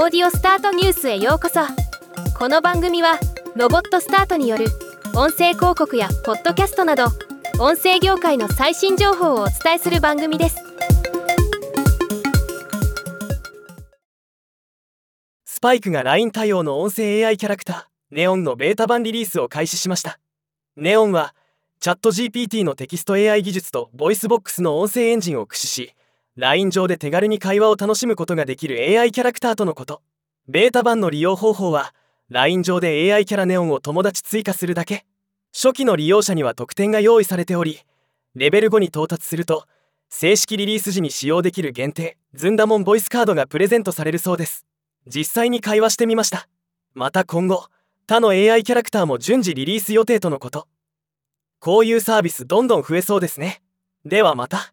オーディオスタートニュースへようこそ。この番組はロボットスタートによる音声広告やポッドキャストなど音声業界の最新情報をお伝えする番組です。スパイクが LINE 対応の音声 AI キャラクターネオンのベータ版リリースを開始しました。ネオンはチャット GPT のテキスト AI 技術と VOICEVOX の音声エンジンを駆使し LINE 上で手軽に会話を楽しむことができる AI キャラクターとのこと。ベータ版の利用方法は LINE 上で AI キャラネオンを友達追加するだけ。初期の利用者には特典が用意されておりレベル5に到達すると正式リリース時に使用できる限定ズンダモンボイスカードがプレゼントされるそうです。実際に会話してみました。また今後他の AI キャラクターも順次リリース予定とのこと。こういうサービスどんどん増えそうですね。ではまた。